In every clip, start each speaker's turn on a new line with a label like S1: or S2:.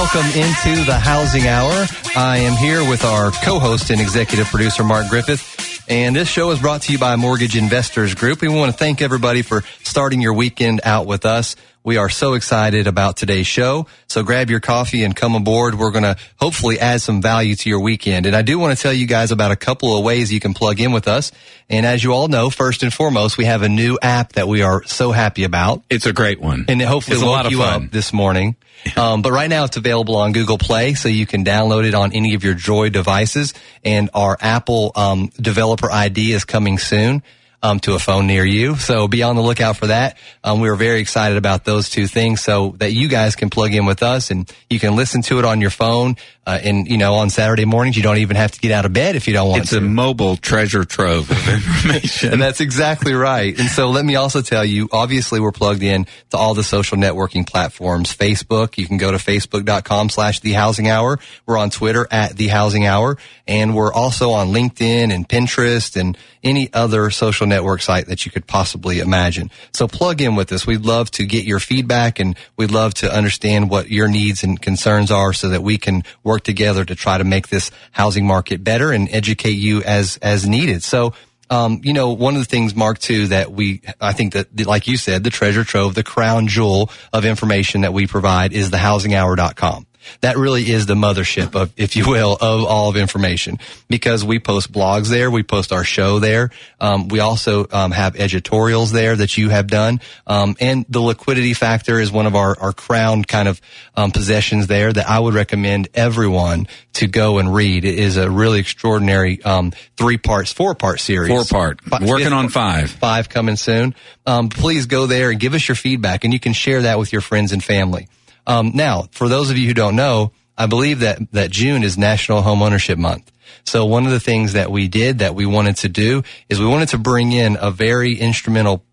S1: Welcome into the Housing Hour. I am here with our co-host and executive producer, Mark Griffith. And this show is brought to you by Mortgage Investors Group. We want to thank everybody for starting your weekend out with us. We are so excited about today's show. So grab your coffee and come aboard. We're going to hopefully add some value to your weekend. And I do want to tell you guys about a couple of ways you can plug in with us. And as you all know, first and foremost, we have a new app that we are so happy about.
S2: It's a great one.
S1: And hopefully
S2: It's a lot of
S1: you
S2: fun.
S1: this morning. Um, but right now it's available on Google Play, so you can download it on any of your Droid devices. And our Apple um, developer ID is coming soon. Um, to a phone near you. So be on the lookout for that. Um, we are very excited about those two things so that you guys can plug in with us and you can listen to it on your phone. Uh, and, you know, on Saturday mornings, you don't even have to get out of bed if you don't want
S2: It's
S1: to.
S2: It's a mobile treasure trove of information.
S1: And that's exactly right. And so let me also tell you, obviously we're plugged in to all the social networking platforms. Facebook, you can go to facebook.com slash the housing hour. We're on Twitter at the housing hour and we're also on LinkedIn and Pinterest and any other social network site that you could possibly imagine. So plug in with us. We'd love to get your feedback and we'd love to understand what your needs and concerns are so that we can work together to try to make this housing market better and educate you as, as needed. So, um, you know, one of the things, Mark, too, that we, I think that, like you said, the treasure trove, the crown jewel of information that we provide is thehousinghour.com. That really is the mothership of, if you will, of all of information because we post blogs there. We post our show there. Um, we also um, have editorials there that you have done. Um, and the liquidity factor is one of our, our crown kind of um, possessions there that I would recommend everyone to go and read. It is a really extraordinary um, three parts, four part series.
S2: Four part.
S1: Fi-
S2: Working on five.
S1: Five coming soon. Um, please go there and give us your feedback, and you can share that with your friends and family. Um, now, for those of you who don't know, I believe that that June is National Home Ownership Month. So one of the things that we did that we wanted to do is we wanted to bring in a very instrumental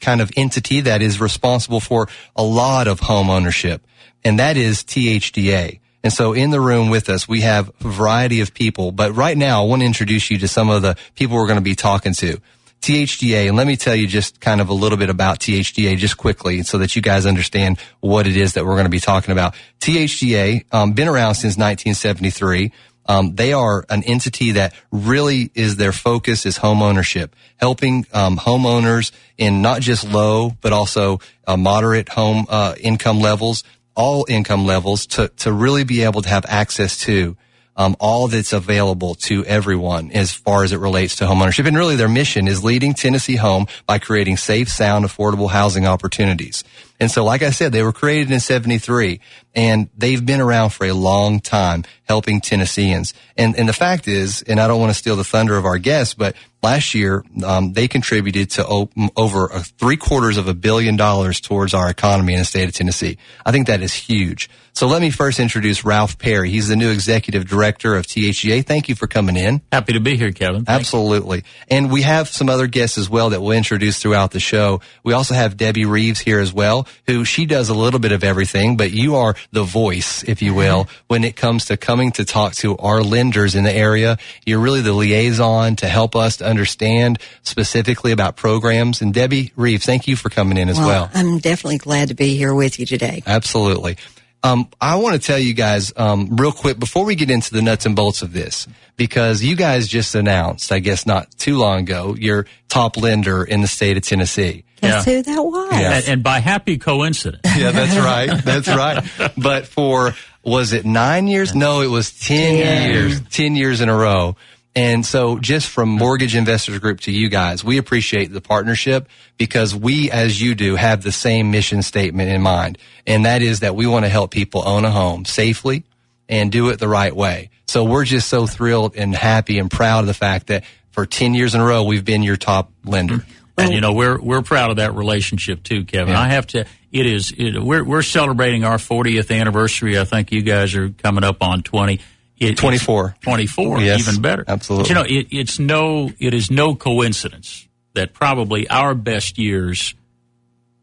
S1: kind of entity that is responsible for a lot of home ownership, and that is THDA. And so in the room with us, we have a variety of people. But right now, I want to introduce you to some of the people we're going to be talking to. THDA, and let me tell you just kind of a little bit about THDA just quickly so that you guys understand what it is that we're going to be talking about. THDA, um, been around since 1973. Um, they are an entity that really is their focus is home ownership, helping um, homeowners in not just low but also uh, moderate home uh, income levels, all income levels, to to really be able to have access to um, all that's available to everyone as far as it relates to homeownership. And really, their mission is leading Tennessee home by creating safe, sound, affordable housing opportunities. And so, like I said, they were created in 73 and they've been around for a long time helping Tennesseans. And, and the fact is, and I don't want to steal the thunder of our guests, but last year, um, they contributed to o- over a three quarters of a billion dollars towards our economy in the state of Tennessee. I think that is huge. So let me first introduce Ralph Perrey. He's the new executive director of THDA. Thank you for coming in.
S3: Happy to be here, Kevin. Thank
S1: Absolutely. And we have some other guests as well that we'll introduce throughout the show. We also have Debbie Reeves here as well, who she does a little bit of everything, but you are the voice, if you will, mm-hmm. when it comes to coming to talk to our lenders in the area. You're really the liaison to help us to understand specifically about programs. And Debbie Reeves, thank you for coming in as well.
S4: I'm definitely glad to be here with you today.
S1: Absolutely. Um, I want to tell you guys um, real quick before we get into the nuts and bolts of this, because you guys just announced, I guess not too long ago, your top lender in the state of Tennessee.
S4: Guess
S3: Yeah.
S4: who that was?
S3: And, and by happy coincidence.
S1: Yeah, that's right. That's right. But for was it nine years? No, it was ten
S4: Ten.
S1: years. Ten years in a row. And so just from Mortgage Investors Group to you guys, we appreciate the partnership because we, as you do, have the same mission statement in mind. And that is that we want to help people own a home safely and do it the right way. So we're just so thrilled and happy and proud of the fact that for 10 years in a row, we've been your top lender.
S3: And you know we're we're proud of that relationship too, Kevin.
S1: Yeah.
S3: I have to. It is. It, we're we're celebrating our 40th anniversary. I think you guys are coming up on 20. It-
S1: 24.
S3: 24,
S1: Yes,
S3: even better.
S1: absolutely.
S3: But, you know, it, it's no, it is no coincidence that probably our best years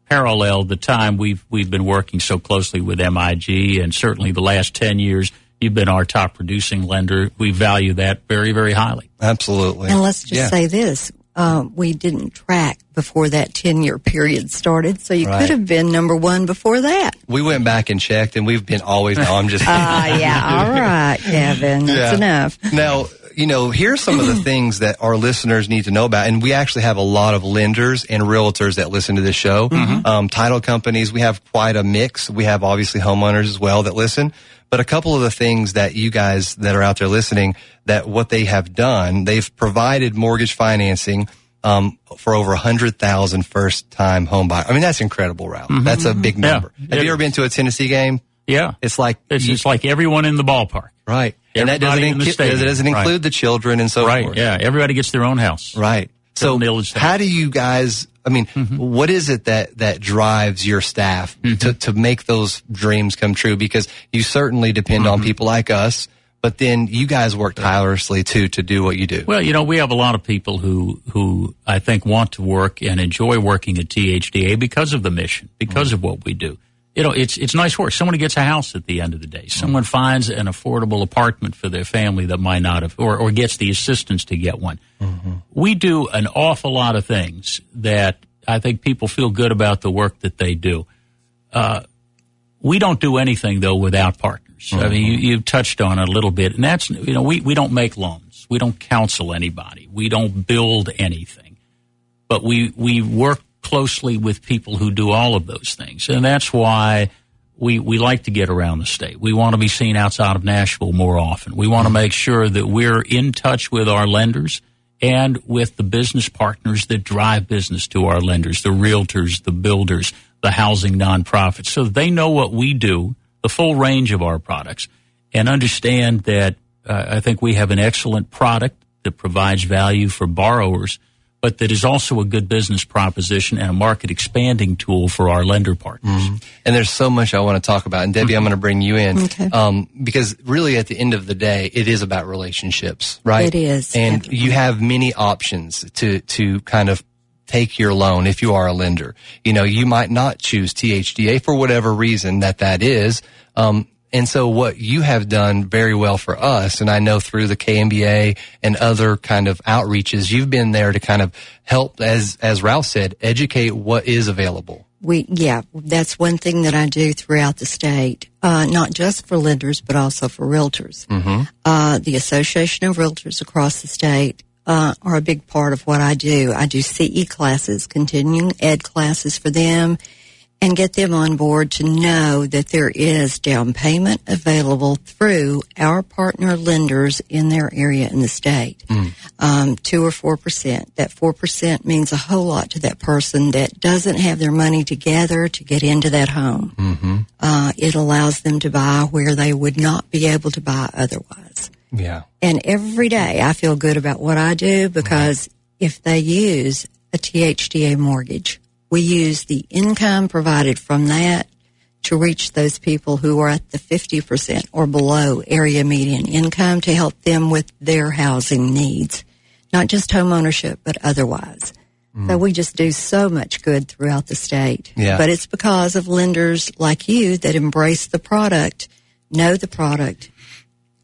S3: parallel the time we've we've been working so closely with MIG, and certainly the last 10 years, you've been our top producing lender. We value that very, very highly.
S1: Absolutely.
S4: And let's just
S1: Yeah.
S4: say this. Uh, we didn't track before that 10 year period started, so you
S1: Right.
S4: could have been number one before that.
S1: we went back and checked, and we've been always. No, I'm just.
S4: Ah, yeah. All right, Kevin. That's
S1: Yeah.
S4: enough.
S1: Now, you know, here's some of the things that our listeners need to know about. And we actually have a lot of lenders and realtors that listen to this show. Um, title companies, we have quite a mix. We have obviously homeowners as well that listen. But a couple of the things that you guys that are out there listening, that what they have done, they've provided mortgage financing um, for over 100,000 first time home. I mean, that's incredible, Ralph. That's a big
S3: Yeah.
S1: number. Have
S3: It
S1: you ever been to a Tennessee game?
S3: Yeah.
S1: It's like,
S3: It's
S1: you-
S3: just like everyone in the ballpark.
S1: right. And that doesn't,
S3: Everybody in
S1: that doesn't include
S3: Right.
S1: the children and so
S3: Right.
S1: forth.
S3: Yeah. Everybody gets their own house.
S1: Right. So how do you guys, I mean,
S3: Mm-hmm.
S1: what is it that, that drives your staff to, to make those dreams come true? Because you certainly depend
S3: Mm-hmm.
S1: on people like us, but then you guys work tirelessly too to do what you do.
S3: Well, you know, we have a lot of people who who I think want to work and enjoy working at THDA because of the mission, because of what we do. You know, it's it's nice work. Someone gets a house at the end of the day. Someone finds an affordable apartment for their family that might not have, or, or gets the assistance to get one. Mm-hmm. We do an awful lot of things that I think people feel good about the work that they do. Uh, we don't do anything though without partners. I mean, you, mm-hmm. you touched on it a little bit, and that's you know we we don't make loans, we don't counsel anybody, we don't build anything, but we we work closely with people who do all of those things, and that's why we we like to get around the state. We want to be seen outside of Nashville more often. We want to make sure that we're in touch with our lenders and with the business partners that drive business to our lenders, the realtors, the builders, the housing nonprofits, so they know what we do, the full range of our products, and understand that uh, I think we have an excellent product that provides value for borrowers, but that is also a good business proposition and a market expanding tool for our lender partners.
S1: And there's so much I want to talk about. And Debbie, I'm going to bring you in.
S4: Okay.
S1: Um, because really at the end of the day, it is about relationships, right?
S4: It is,
S1: And
S4: definitely.
S1: you have many options to, to kind of take your loan if you are a lender. You know, you might not choose THDA for whatever reason that that is. Um, and so what you have done very well for us, and I know through the KMBA and other kind of outreaches, you've been there to kind of help, as, as Ralph said, educate what is available.
S4: We, yeah, that's one thing that I do throughout the state, uh, not just for lenders, but also for realtors. Uh, the Association of Realtors across the state, uh, are a big part of what I do. I do CE classes, continuing ed classes for them and get them on board to know that there is down payment available through our partner lenders in their area in the state. Um, two or four percent. That four percent means a whole lot to that person that doesn't have their money together to get into that home. Uh, it allows them to buy where they would not be able to buy otherwise.
S1: Yeah.
S4: And every day I feel good about what I do because if they use a THDA mortgage, we use the income provided from that to reach those people who are at the 50% or below area median income to help them with their housing needs, not just home ownership, but otherwise. So mm. we just do so much good throughout the state.
S1: Yeah.
S4: But it's because of lenders like you that embrace the product, know the product,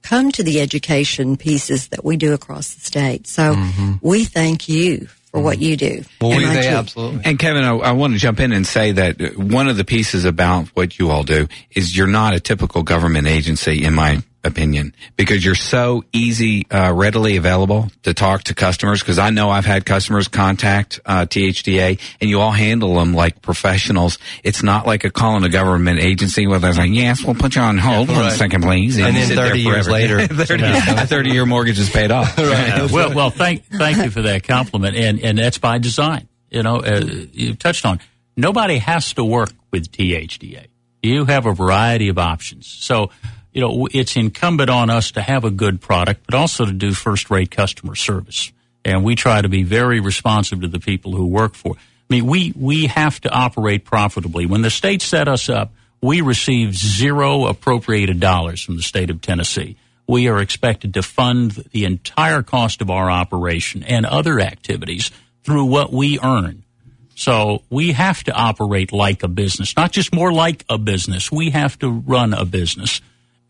S4: come to the education pieces that we do across the state. So mm-hmm. we thank you for what you do.
S1: Well, we
S4: MIT.
S1: think absolutely.
S2: And Kevin, I, I want to jump in and say that uh, one of the pieces about what you all do is you're not a typical government agency, in my opinion, because you're so easy, uh, readily available to talk to customers. Because I know I've had customers contact uh, THDA, and you all handle them like professionals. It's not like a calling a government agency where they're like, "Yes, we'll put you on hold one
S1: right.
S2: second, please,"
S1: And
S2: you
S1: then 30 years later.
S2: 30, a 30 year mortgage is paid off.
S3: Uh, well, well, thank thank you for that compliment, and and that's by design. You know, uh, you touched on nobody has to work with THDA. You have a variety of options, so you know it's incumbent on us to have a good product, but also to do first rate customer service. And we try to be very responsive to the people who work for. I mean, we we have to operate profitably. When the state set us up, we received zero appropriated dollars from the state of Tennessee. we are expected to fund the entire cost of our operation and other activities through what we earn. So we have to operate like a business, not just more like a business. We have to run a business.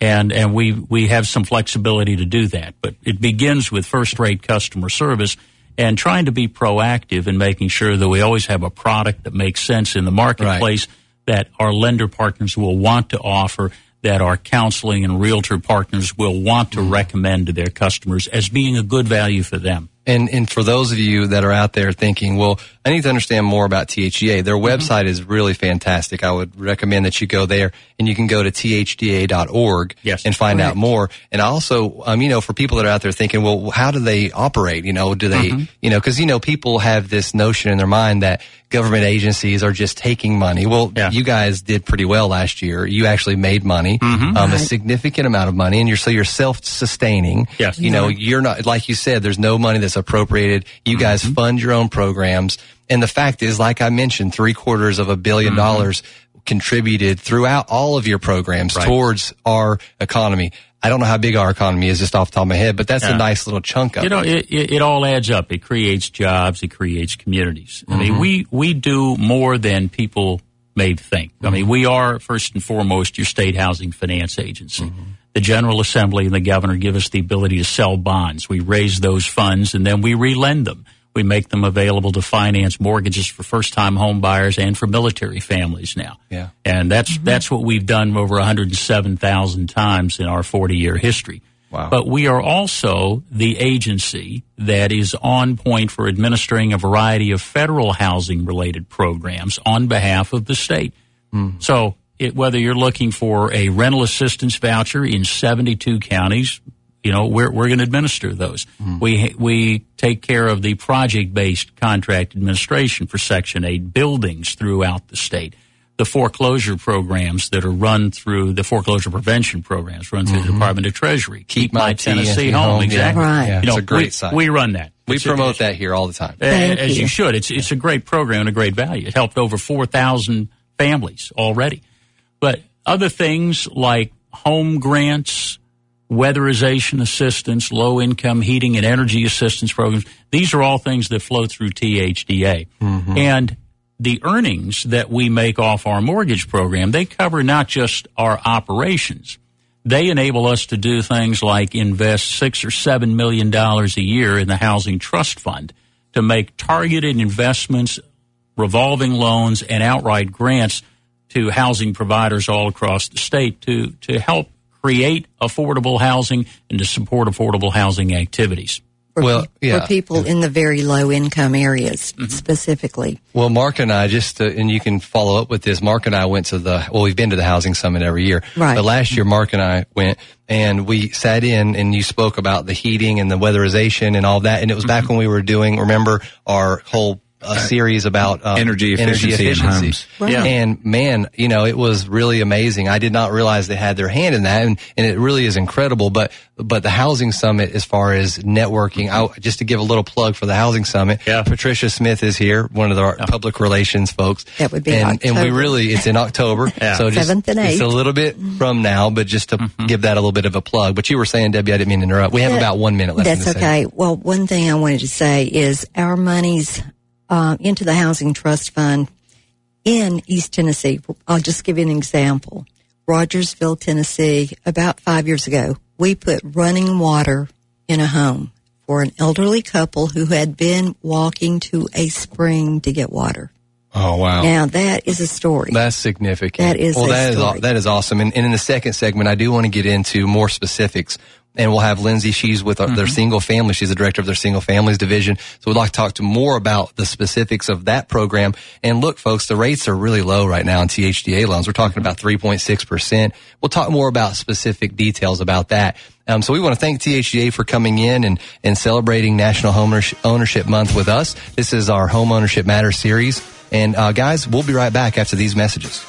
S3: And, and we, we have some flexibility to do that. But it begins with first rate customer service and trying to be proactive in making sure that we always have a product that makes sense in the marketplace right. that our lender partners will want to offer that our counseling and realtor partners will want to mm. recommend to their customers as being a good value for them.
S1: And and for those of you that are out there thinking, well, I need to understand more about THDA. Their mm-hmm. website is really fantastic. I would recommend that you go there and you can go to thda.org
S3: yes,
S1: and find out more. And also, um, you know, for people that are out there thinking, well, how do they operate? You know, do they, mm-hmm. you know, because you know, people have this notion in their mind that government agencies are just taking money. Well, yeah. you guys did pretty well last year. You actually made money, mm-hmm. um, right. a significant amount of money, and you're so you're self sustaining.
S3: Yes,
S1: you know, you're not like you said. There's no money that's appropriated. You mm-hmm. guys fund your own programs. And the fact is, like I mentioned, three quarters of a 1000000000 mm-hmm. dollars contributed throughout all of your programs right. towards our economy. I don't know how big our economy is just off the top of my head, but that's yeah. a nice little chunk of
S3: you know, it. it. It all adds up. It creates jobs. It creates communities. Mm-hmm. I mean, mm-hmm. we, we do more than people may think. Mm-hmm. I mean, we are first and foremost your state housing finance agency. Mm-hmm the General Assembly and the governor give us the ability to sell bonds. We raise those funds and then we relend them. We make them available to finance mortgages for first time home buyers and for military families now.
S1: Yeah.
S3: And that's mm-hmm. that's what we've done over 107,000 times in our 40 year history.
S1: Wow.
S3: But we are also the agency that is on point for administering a variety of federal housing related programs on behalf of the state. Mm. So it, whether you're looking for a rental assistance voucher in 72 counties, you know, we're, we're going to administer those. Mm. We, we take care of the project based contract administration for Section 8 buildings throughout the state. The foreclosure programs that are run through the foreclosure prevention programs run through mm-hmm. the Department of Treasury.
S1: Keep, Keep my, my, Tennessee
S3: home. home. Exactly.
S4: Yeah. Right.
S1: Yeah,
S3: you know,
S1: it's a great
S3: we,
S1: site.
S3: We run that.
S1: We it's promote a, that here all the time.
S3: as you. you. should. It's, it's a great program and a great value. It helped over 4,000 families already. But other things like home grants, weatherization assistance, low income heating and energy assistance programs, these are all things that flow through THDA. Mm-hmm. And the earnings that we make off our mortgage program, they cover not just our operations. They enable us to do things like invest six or seven million dollars a year in the housing trust fund to make targeted investments, revolving loans, and outright grants to housing providers all across the state to, to help create affordable housing and to support affordable housing activities.
S4: For
S1: well, yeah.
S4: for people in the very low income areas mm-hmm. specifically.
S1: Well, Mark and I just, uh, and you can follow up with this. Mark and I went to the, well, we've been to the housing summit every year.
S4: Right.
S1: But last year, Mark and I went and we sat in and you spoke about the heating and the weatherization and all that. And it was back mm-hmm. when we were doing, remember our whole a series about
S2: um, energy efficiency,
S1: energy efficiency.
S2: Right.
S1: Yeah. And man, you know, it was really amazing. I did not realize they had their hand in that, and, and it really is incredible. But but the housing summit, as far as networking, I, just to give a little plug for the housing summit,
S3: yeah.
S1: Patricia Smith is here, one of the yeah. public relations folks.
S4: That would be
S1: and, and we really it's in October,
S3: yeah.
S1: so just
S4: Seventh and eighth.
S1: it's a little bit from now, but just to mm-hmm. give that a little bit of a plug. But you were saying, Debbie, I didn't mean to interrupt. We have about one minute left.
S4: That's okay. Well, one thing I wanted to say is our money's uh, into the Housing Trust Fund in East Tennessee. I'll just give you an example. Rogersville, Tennessee, about five years ago, we put running water in a home for an elderly couple who had been walking to a spring to get water.
S1: Oh wow!
S4: Now that is a story.
S1: That's significant.
S4: That is
S1: well.
S4: that
S1: is that is awesome. And, and, in the second segment, I do want to get into more specifics and we'll have Lindsay. She's with mm-hmm. their single family. She's the director of their single families division. So we'd like to talk to more about the specifics of that program. And look, folks, the rates are really low right now in THDA loans. We're talking about 3.6%. We'll talk more about specific details about that. Um, so we want to thank THDA for coming in and, and celebrating National Home Ownership Month with us. This is our Home Ownership Matters series. And uh, guys, we'll be right back after these messages.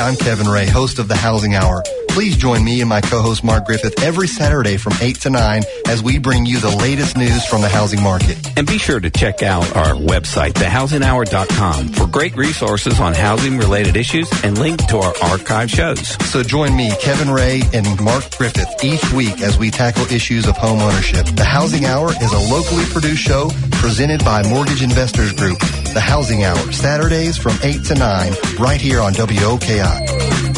S1: I'm Kevin Ray, host of the Housing Hour. Please join me and my co-host Mark Griffith every Saturday from 8 to 9 as we bring you the latest news from the housing market.
S2: And be sure to check out our website, thehousinghour.com, for great resources on housing related issues and link to our archive shows.
S1: So join me, Kevin Ray, and Mark Griffith each week as we tackle issues of home ownership. The Housing Hour is a locally produced show presented by Mortgage Investors Group. The Housing Hour, Saturdays from 8 to 9, right here on WOKI.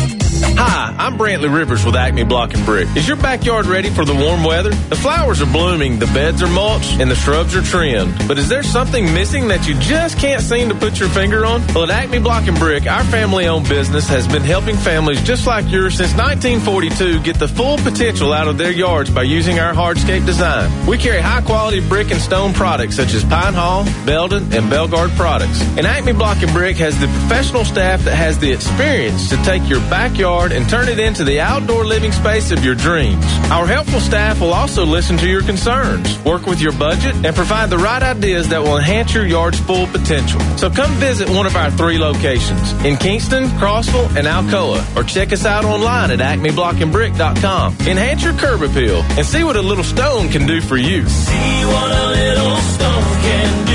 S5: Hi, I'm Brantley Rivers with Acme Block and Brick. Is your backyard ready for the warm weather? The flowers are blooming, the beds are mulched, and the shrubs are trimmed. But is there something missing that you just can't seem to put your finger on? Well, at Acme Block and Brick, our family owned business has been helping families just like yours since 1942 get the full potential out of their yards by using our hardscape design. We carry high quality brick and stone products such as Pine Hall, Belden, and Belgard products. And Acme Block and Brick has the professional staff that has the experience to take your backyard and turn it into the outdoor living space of your dreams. Our helpful staff will also listen to your concerns, work with your budget, and provide the right ideas that will enhance your yard's full potential. So come visit one of our three locations in Kingston, Crossville, and Alcoa, or check us out online at acmeblockandbrick.com. Enhance your curb appeal and see what a little stone can do for you.
S6: See what a little stone can do.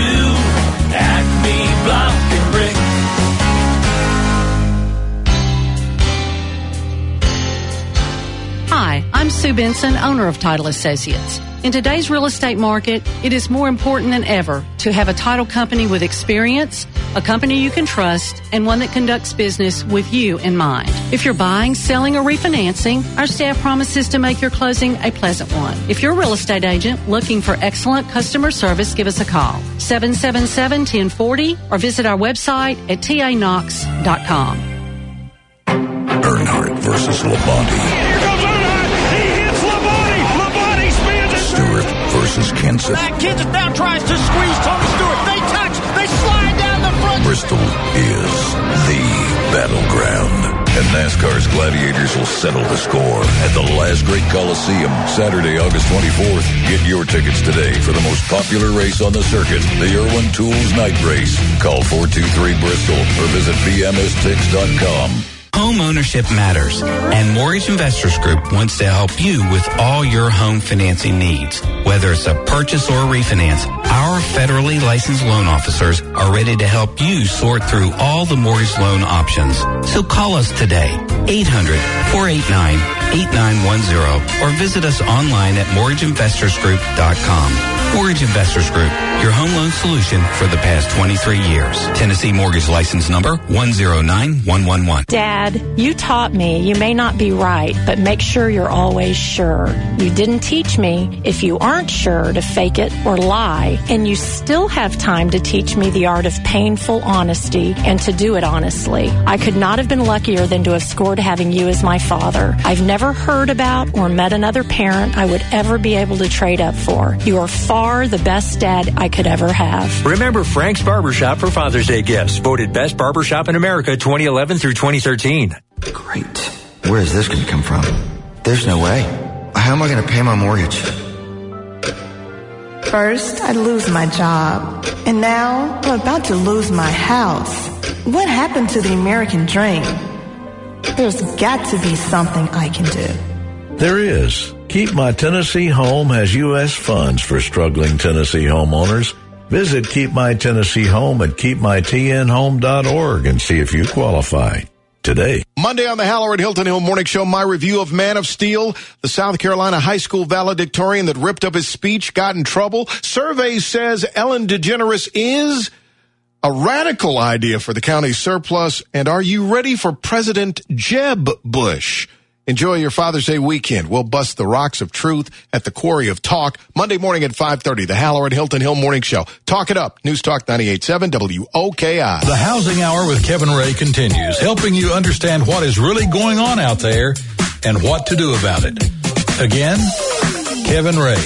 S7: Hi, I'm Sue Benson, owner of Title Associates. In today's real estate market, it is more important than ever to have a title company with experience, a company you can trust, and one that conducts business with you in mind. If you're buying, selling, or refinancing, our staff promises to make your closing a pleasant one. If you're a real estate agent looking for excellent customer service, give us a call. 777-1040 or visit our website at tanox.com.
S8: Earnhardt versus Labonte. Versus Kenseth.
S9: Back Kenseth now tries to squeeze Tony Stewart. They touch. They slide down the front.
S8: Bristol is the battleground. And NASCAR's gladiators will settle the score at the last great Coliseum, Saturday, August 24th. Get your tickets today for the most popular race on the circuit, the Irwin Tools Night Race. Call 423 Bristol or visit bmstix.com.
S2: Home ownership matters, and Mortgage Investors Group wants to help you with all your home financing needs. Whether it's a purchase or refinance, our federally licensed loan officers are ready to help you sort through all the mortgage loan options. So call us today, 800-489-8910, or visit us online at mortgageinvestorsgroup.com. Mortgage Investors Group, your home loan solution for the past 23 years. Tennessee Mortgage License Number 109111.
S10: Dad, you taught me you may not be right, but make sure you're always sure. You didn't teach me if you aren't sure to fake it or lie, and you still have time to teach me the art of painful honesty and to do it honestly. I could not have been luckier than to have scored having you as my father. I've never heard about or met another parent I would ever be able to trade up for. You are far the best dad I could ever have.
S11: Remember Frank's Barbershop for Father's Day gifts, voted best barbershop in America 2011 through 2013.
S12: Great. Where is this going to come from? There's no way. How am I going to pay my mortgage?
S13: First, I lose my job. And now, I'm about to lose my house. What happened to the American dream? There's got to be something I can do.
S14: There is. Keep My Tennessee Home has U.S. funds for struggling Tennessee homeowners. Visit Keep My Tennessee Home at keepmytnhome.org and see if you qualify today.
S15: Monday on the Hallerin Hilton Hill Morning Show, my review of Man of Steel, the South Carolina high school valedictorian that ripped up his speech, got in trouble. Survey says Ellen DeGeneres is a radical idea for the county surplus. And are you ready for President Jeb Bush? Enjoy your Father's Day weekend. We'll bust the rocks of truth at the quarry of talk Monday morning at 5:30. The Hallerin Hilton Hill Morning Show. Talk it up. News Talk 98.7 WOKI.
S16: The Housing Hour with Kevin Ray continues, helping you understand what is really going on out there and what to do about it. Again, Kevin Ray.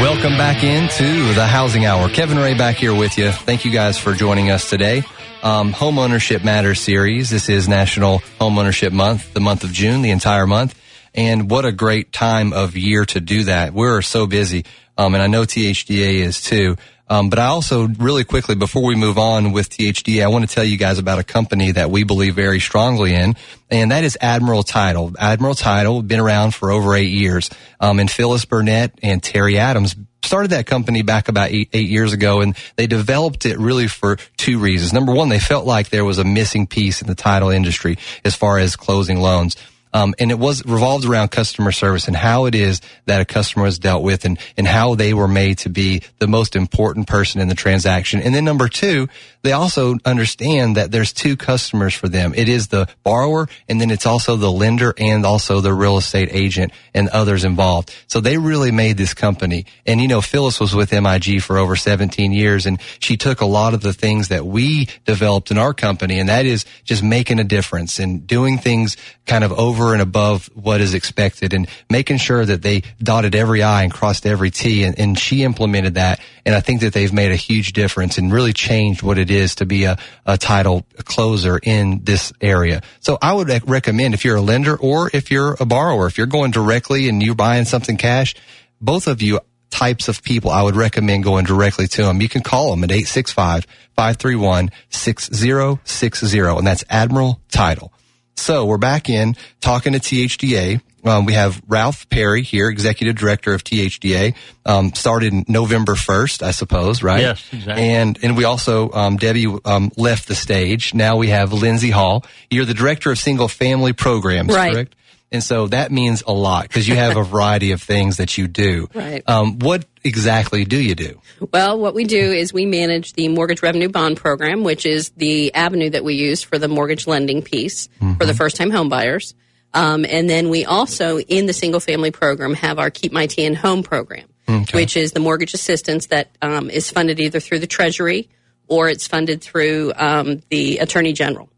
S1: Welcome back into the Housing Hour. Kevin Ray back here with you. Thank you guys for joining us today. Um, Home Ownership Matters series. This is National Home Ownership Month, the month of June, the entire month. And what a great time of year to do that. We're so busy. Um, and I know THDA is too. Um, but I also really quickly before we move on with THD, I want to tell you guys about a company that we believe very strongly in, and that is Admiral Title. Admiral Title been around for over eight years, um, and Phyllis Burnett and Terry Adams started that company back about eight, eight years ago and they developed it really for two reasons. Number one, they felt like there was a missing piece in the title industry as far as closing loans. Um, and it was revolved around customer service and how it is that a customer is dealt with and, and how they were made to be the most important person in the transaction. And then number two, they also understand that there's two customers for them. It is the borrower and then it's also the lender and also the real estate agent and others involved. So they really made this company. And you know, Phyllis was with MIG for over 17 years and she took a lot of the things that we developed in our company and that is just making a difference and doing things kind of over and above what is expected and making sure that they dotted every I and crossed every T and, and she implemented that. And I think that they've made a huge difference and really changed what it is to be a, a title closer in this area. So I would recommend if you're a lender or if you're a borrower, if you're going directly and you're buying something cash, both of you types of people, I would recommend going directly to them. You can call them at 865-531-6060 and that's Admiral Title. So we're back in talking to THDA. Um, we have Ralph Perrey here, executive director of THDA. Um, started November first, I suppose, right?
S3: Yes, exactly.
S1: And and we also um, Debbie um, left the stage. Now we have Lindsay Hall. You're the director of single family programs,
S17: Right.
S1: correct? And so that means a lot because you have a variety of things that you do.
S17: Right.
S1: Um, what exactly do you do?
S17: Well, what we do is we manage the mortgage revenue bond program, which is the avenue that we use for the mortgage lending piece for the first time home buyers. Um, and then we also, in the single family program, have our Keep My TN Home program, which is the mortgage assistance that um, is funded either through the Treasury or it's funded through um, the Attorney General.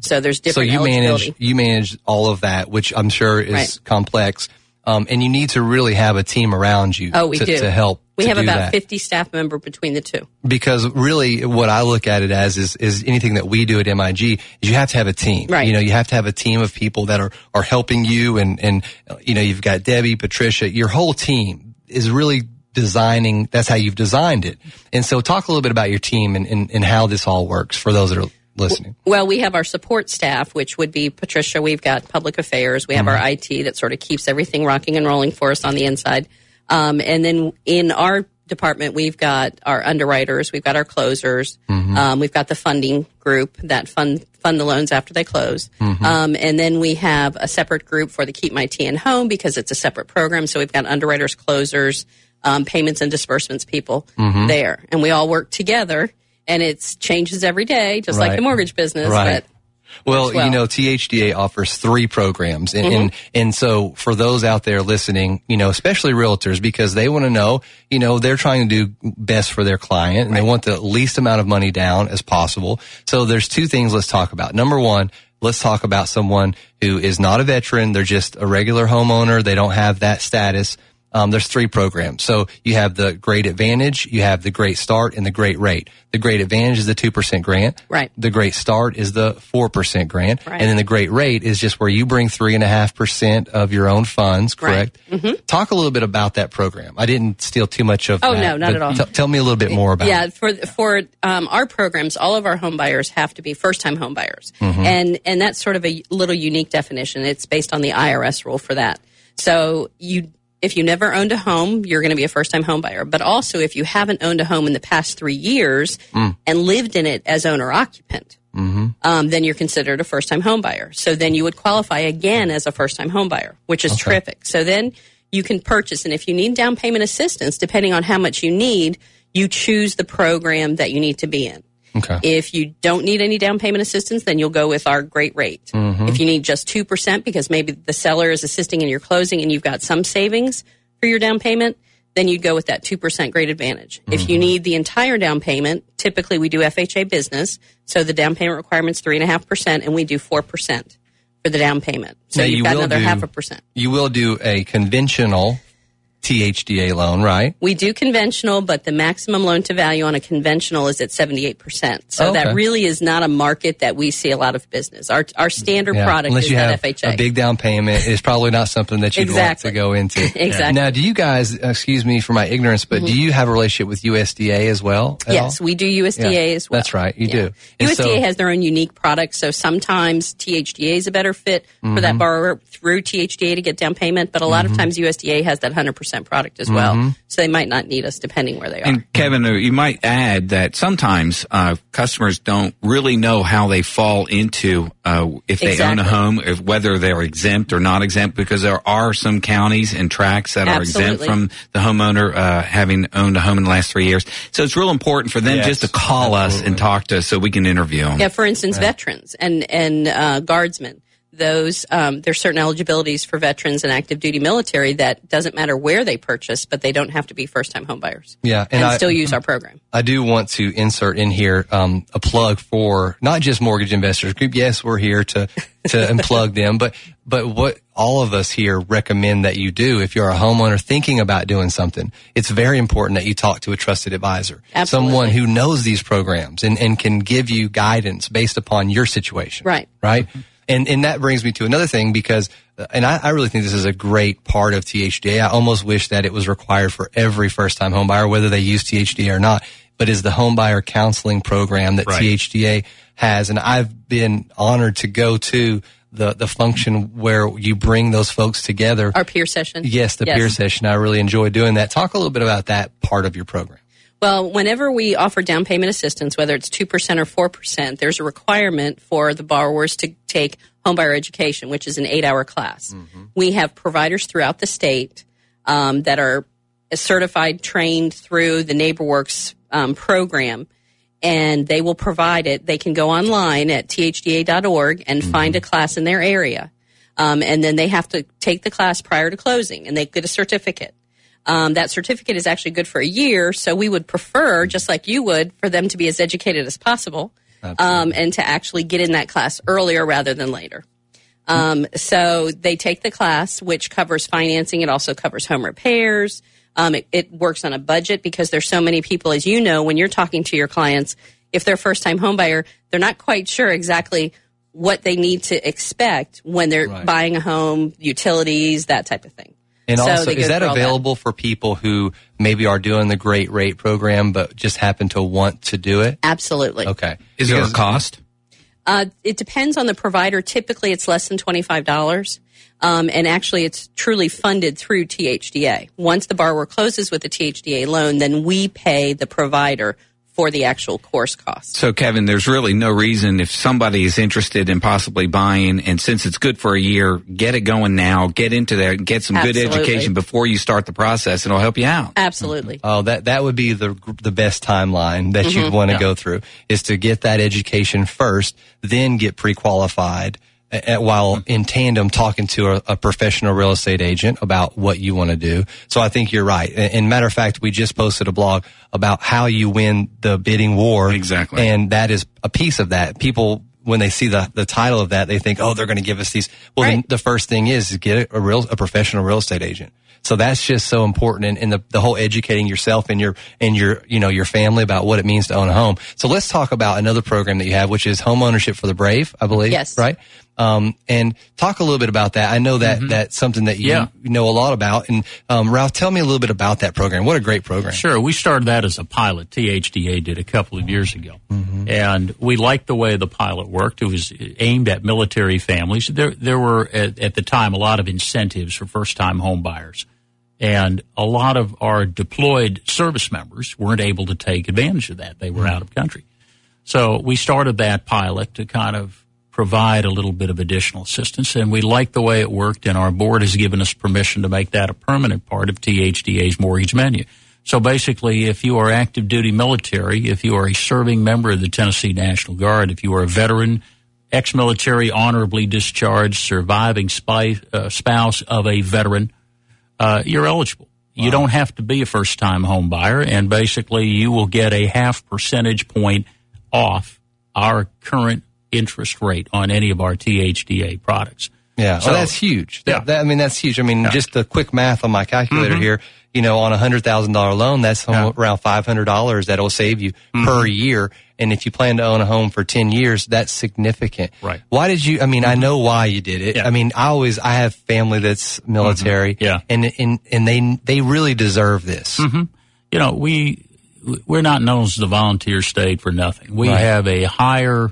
S17: So there's
S1: Mm-hmm. So
S17: different
S1: you manage you manage all of that, which I'm sure is
S17: Right.
S1: complex. Um, and you need to really have a team around you
S17: Oh, we
S1: to,
S17: do.
S1: to help.
S17: We
S1: to
S17: have about
S1: that.
S17: 50 staff member between the two.
S1: because really what I look at it as is, is anything that we do at MIG is you have to have a team.
S17: Right.
S1: You know, you have to have a team of people that are, are helping you and, and, you know, you've got Debbie, Patricia, your whole team is really designing, that's how you've designed it. And so talk a little bit about your team and, and, and how this all works for those that are listening.
S17: Well, we have our support staff, which would be Patricia. We've got public affairs. We have our IT that sort of keeps everything rocking and rolling for us on the inside. Um, and then in our department, we've got our underwriters, we've got our closers, um, we've got the funding group that fund fund the loans after they close. Um, and then we have a separate group for the Keep My TN Home because it's a separate program. So we've got underwriters, closers, um, payments and disbursements people
S1: Mhm.
S17: there, and we all work together. And it changes every day, just like the mortgage business.
S1: Right.
S17: But
S1: Well,
S17: well.
S1: you know, THDA offers three programs. And, and, mm-hmm. and so for those out there listening, you know, especially realtors, because they want to know, you know, they're trying to do best for their client and they want the least amount of money down as possible. So there's two things let's talk about. Number one, let's talk about someone who is not a veteran. They're just a regular homeowner. They don't have that status. Um, there's three programs. So you have the Great Advantage, you have the Great Start, and the Great Rate. The Great Advantage is the 2% grant.
S17: Right.
S1: The Great Start is the 4% grant.
S17: Right.
S1: And then the Great Rate is just where you bring 3.5% of your own funds, correct?
S17: Mhm.
S1: Talk a little bit about that program. I didn't steal too much of
S17: Oh,
S1: that,
S17: no, not at all.
S1: t- tell me a little bit more about
S17: yeah,
S1: it.
S17: for for um, our programs, all of our home buyers have to be first time home buyers,
S1: Mhm.
S17: and and that's sort of a little unique definition. It's based on the IRS rule for that. So you. If you never owned a home, you're going to be a first time home buyer. But also, if you haven't owned a home in the past three years
S1: Mm.
S17: and lived in it as owner occupant,
S1: Mm-hmm.
S17: um, then you're considered a first time home buyer. So then you would qualify again as a first time home buyer, which is
S1: Okay.
S17: terrific. So then you can purchase, and if you need down payment assistance, depending on how much you need, you choose the program that you need to be in.
S1: Okay.
S17: If you don't need any down payment assistance, then you'll go with our great rate.
S1: Mhm.
S17: If you need just 2% because maybe the seller is assisting in your closing and you've got some savings for your down payment, then you'd go with that 2% great advantage. If you need the entire down payment, typically we do FHA business, so the down payment requirement's 3.5%, and we do 4% for the down payment. So
S1: Now,
S17: you've
S1: you
S17: got another
S1: do-
S17: half a percent.
S1: You will do a conventional THDA loan, right?
S17: We do conventional, but the maximum loan to value on a conventional is at 78%. So
S1: Okay.
S17: that really is not a market that we see a lot of business. Our, our standard
S1: Yeah,
S17: product
S1: Unless
S17: is
S1: you have
S17: FHA.
S1: a big down payment, is probably not something that you'd
S17: Exactly.
S1: want to go into.
S17: Exactly.
S1: Now, do you guys, excuse me for my ignorance, but do you have a relationship with USDA as well?
S17: Mm-hmm. yes,
S1: all?
S17: we do USDA
S1: Yeah,
S17: as well.
S1: That's right, you do. And
S17: USDA
S1: so-
S17: has their own unique products, so sometimes THDA is a better fit for that
S1: Mhm.
S17: borrower through THDA to get down payment, but a lot
S1: Mhm.
S17: of times USDA has that 100% product as well,
S2: Mhm.
S17: so they might not need us depending where they are.
S2: And Kevin, uh, you might add that sometimes uh, customers don't really know how they fall into uh, if they own a home, if, whether they're exempt or not exempt, because there are some counties and tracts that are exempt from the homeowner uh, having owned a home in the last three years. So it's real important for them
S17: Yes,
S2: just to call us and talk to us so we can interview them.
S17: Yeah, for instance, veterans and and uh, guardsmen. Those um, there's certain eligibilities for veterans and active duty military that doesn't matter where they purchase, but they don't have to be first time home buyers
S1: Yeah,
S17: and,
S1: I-
S17: still use our program.
S1: I do want to insert in here um, a plug for not just Mortgage Investors Group. Yes, we're here to to unplug them, but but what all of us here recommend that you do if you're a homeowner thinking about doing something, it's very important that you talk to a trusted advisor,
S17: Absolutely.
S1: someone who knows these programs and, and can give you guidance based upon your situation.
S17: Right.
S1: Right. And and that brings me to another thing because, uh, and I, I really think this is a great part of THDA. I almost wish that it was required for every first time home buyer, whether they use THDA or not. But is the home buyer counseling program that
S3: Right.
S1: THDA has, and I've been honored to go to the the function where you bring those folks together.
S17: Our peer session.
S1: Yes, the peer session. I really enjoy doing that. Talk a little bit about that part of your program.
S17: Well, whenever we offer down payment assistance, whether it's 2% or 4%, there's a requirement for the borrowers to take homebuyer education, which is an eight hour class. We have providers throughout the state um, that are certified, trained through the NeighborWorks um, program, and they will provide it. They can go online at thda.org and find a class in their area. Um, and then they have to take the class prior to closing, and they get a certificate. Um, that certificate is actually good for a year, so we would prefer, just like you would, for them to be as educated as possible um, and to actually get in that class earlier rather than later. Um, so they take the class, which covers financing. It also covers home repairs. Um, it, it works on a budget because there's so many people, as you know, when you're talking to your clients, if they're first time home buyer, they're not quite sure exactly what they need to expect when they're buying a home, utilities, that type of thing.
S1: And
S17: So
S1: also, is that
S17: through all that.
S1: available for people who maybe are doing the Great Rate program but just happen to want to do it?
S17: Absolutely.
S1: Okay.
S2: Is there a cost?
S17: Uh, it depends on the provider. Typically, it's less than twenty-five dollars, um, and actually, it's truly funded through THDA. Once the borrower closes with a THDA loan, then we pay the provider for the actual course costs.
S2: So, Kevin, there's really no reason if somebody is interested in possibly buying, and since it's good for a year, get it going now. Get into there, get some good education before you start the process, and it'll help you out.
S17: Absolutely.
S1: Oh, that that would be the the best timeline that you'd
S17: Mhm.
S1: want to
S17: Yeah.
S1: go through is to get that education first, then get pre-qualified uh, while in tandem talking to a, a professional real estate agent about what you want to do. So I think you're right. And, and matter of fact, we just posted a blog about how you win the bidding war.
S2: Exactly.
S1: And that is a piece of that. People when they see the, the title of that, they think, oh, they're going to give us these. Well, then the first thing is to get a real, a professional real estate agent. So that's just so important and, and the, the whole educating yourself and your, and your, you know, your family about what it means to own a home. So let's talk about another program that you have, which is home ownership for the brave, I believe.
S17: Yes.
S1: Right. Um, and talk a little bit about that. I know that that's something that you
S3: Yeah.
S1: know a lot about. And, um, Ralph, tell me a little bit about that program. What a great program.
S3: Sure, we started that as a pilot. THDA did a couple of years ago, and we liked the way the pilot worked. It was aimed at military families. There, there were at, at the time a lot of incentives for first-time home buyers, and a lot of our deployed service members weren't able to take advantage of that. They were out of country, so we started that pilot to kind of provide a little bit of additional assistance, and we like the way it worked. And our board has given us permission to make that a permanent part of THDA's mortgage menu. So basically, if you are active duty military, if you are a serving member of the Tennessee National Guard, if you are a veteran, ex military, honorably discharged, surviving spy, uh, spouse of a veteran, uh, you're eligible. You don't have to be a first time home buyer, and basically, you will get a half percentage point off our current interest rate on any of our THDA products.
S1: Yeah,
S3: So-
S1: oh, that's huge. That,
S3: Yeah.
S1: that- I mean, that's huge. I mean, just the quick math on my calculator
S3: Mhm.
S1: here. You know, on a hundred thousand dollar loan, that's somewhere around five hundred dollars that'll save you
S3: Mm-hmm.
S1: per year. And if you plan to own a home for ten years, that's significant.
S3: Right. Mm-hmm.
S1: Why did you? I mean, I know why you did it. I mean, I always I have family that's military.
S3: Mm-hmm. Yeah.
S1: and and and they they really deserve this.
S3: hmm You know, we we're not known as the volunteer state for nothing. We
S1: Right.
S3: have a higher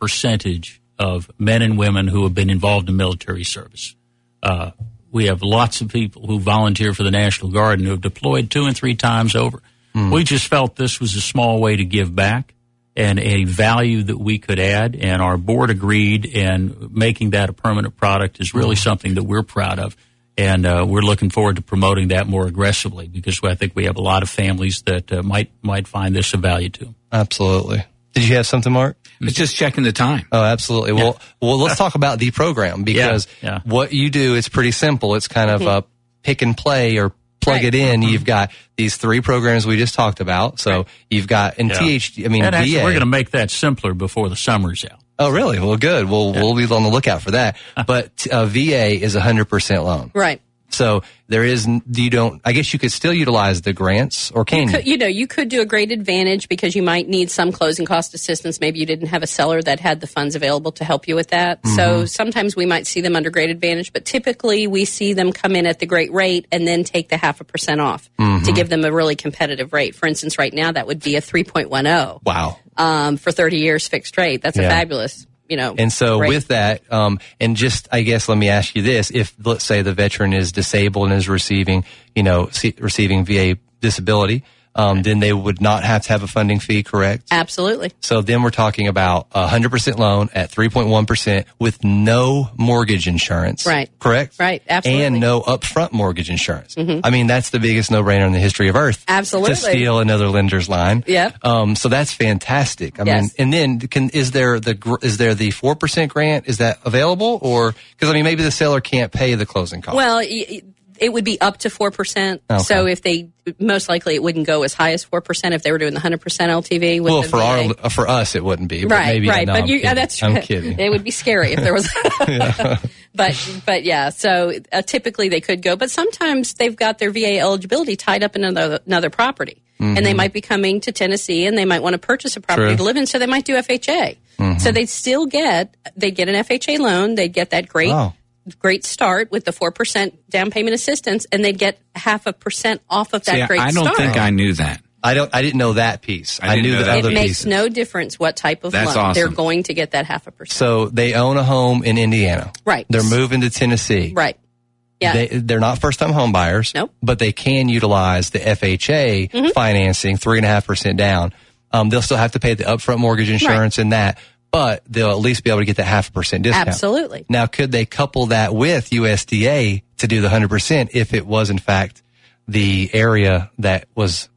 S3: percentage of men and women who have been involved in military service. Uh, we have lots of people who volunteer for the National Guard and who have deployed two and three times over. We just felt this was a small way to give back and a value that we could add, and our board agreed, and making that a permanent product is really something that we're proud of. And uh, we're looking forward to promoting that more aggressively because I think we have a lot of families that uh, might might find this of value to them.
S1: Absolutely. Did you have something, Mark?
S2: It's just checking the time.
S1: Oh, absolutely. Well, well, let's talk about the program because
S3: Yeah, yeah.
S1: what you do is pretty simple. It's kind of
S17: Mm-hmm.
S1: a pick and play or plug it in.
S3: Mm-hmm.
S1: You've got these three programs we just talked about. So you've got in
S3: Yeah.
S1: THD. I mean,
S3: and actually,
S1: VA.
S3: we're going to make that simpler before the summer's out.
S1: oh, really? Well, good. We'll we'll be on the lookout for that. But uh, VA is a hundred percent loan.
S17: Right.
S1: So there is you don't. I guess you could still utilize the grants, or can you?
S17: Could- you know, you could do a great advantage because you might need some closing cost assistance. Maybe you didn't have a seller that had the funds available to help you with that. So
S1: Mhm.
S17: sometimes we might see them under great advantage, but typically we see them come in at the great rate and then take the half a percent off to
S1: Mhm.
S17: give them a really competitive rate. For instance, right now that would be a 3.10
S1: Wow.
S17: um, for 30 years fixed rate. That's a fabulous, you know.
S1: And so with that, um, and just, I guess, let me ask you this. If, let's say the veteran is disabled and is receiving, you know, see, receiving VA disability, um, then they would not have to have a funding fee, correct?
S17: Absolutely.
S1: So then we're talking about a hundred percent loan at 3.1% with no mortgage insurance.
S17: Right.
S1: Correct?
S17: Right. Absolutely.
S1: And no upfront mortgage insurance.
S17: Mhm.
S1: I mean, that's the biggest no-brainer in the history of Earth.
S17: Absolutely.
S1: To steal another lender's line.
S17: Yeah.
S1: Um, so that's fantastic. I mean, and then can, is there the, is there the 4% grant? Is that available or, cause I mean, maybe the seller can't pay the closing cost.
S17: Well, y- it would be up to 4%.
S1: Okay.
S17: So if they, most likely it wouldn't go as high as 4% if they were doing the 100% LTV
S1: well, for our, for us, it wouldn't be. But
S17: right,
S1: maybe,
S17: right.
S1: no,
S17: but
S1: I'm
S17: you,
S1: kidding.
S17: uh, that's
S1: I'm kidding.
S17: It would be scary if there was. but but yeah, so uh, typically they could go, but sometimes they've got their VA eligibility tied up in another another property, and they
S1: Mhm.
S17: might be coming to Tennessee and they might want to purchase a property
S1: True.
S17: to live in, so they might do FHA.
S1: Mhm.
S17: So they'd still get they get an FHA loan, they'd get that great.
S1: Wow.
S17: Great start with the four percent down payment assistance, and they'd get half a percent off of that
S2: See,
S17: great
S2: I don't
S17: start.
S2: think I knew that.
S1: I don't. I didn't know that piece.
S2: I
S1: I, knew
S2: know
S1: the
S2: that.
S1: other
S17: it makes
S1: pieces.
S17: no difference what type of
S1: That's
S17: loan they're going to get that half a percent.
S1: So they own a home in Indiana.
S17: Right.
S1: They're moving to Tennessee.
S17: Right. Yeah.
S1: They, they're not first time home buyers.
S17: Nope.
S1: But they can utilize the FHA
S17: Mhm.
S1: financing, three and a half percent down. Um, they'll still have to pay the upfront mortgage insurance and that, but they'll at least be able to get that half a percent discount.
S17: Absolutely.
S1: Now, could they couple that with USDA to do the 100% if it was in fact the area that was,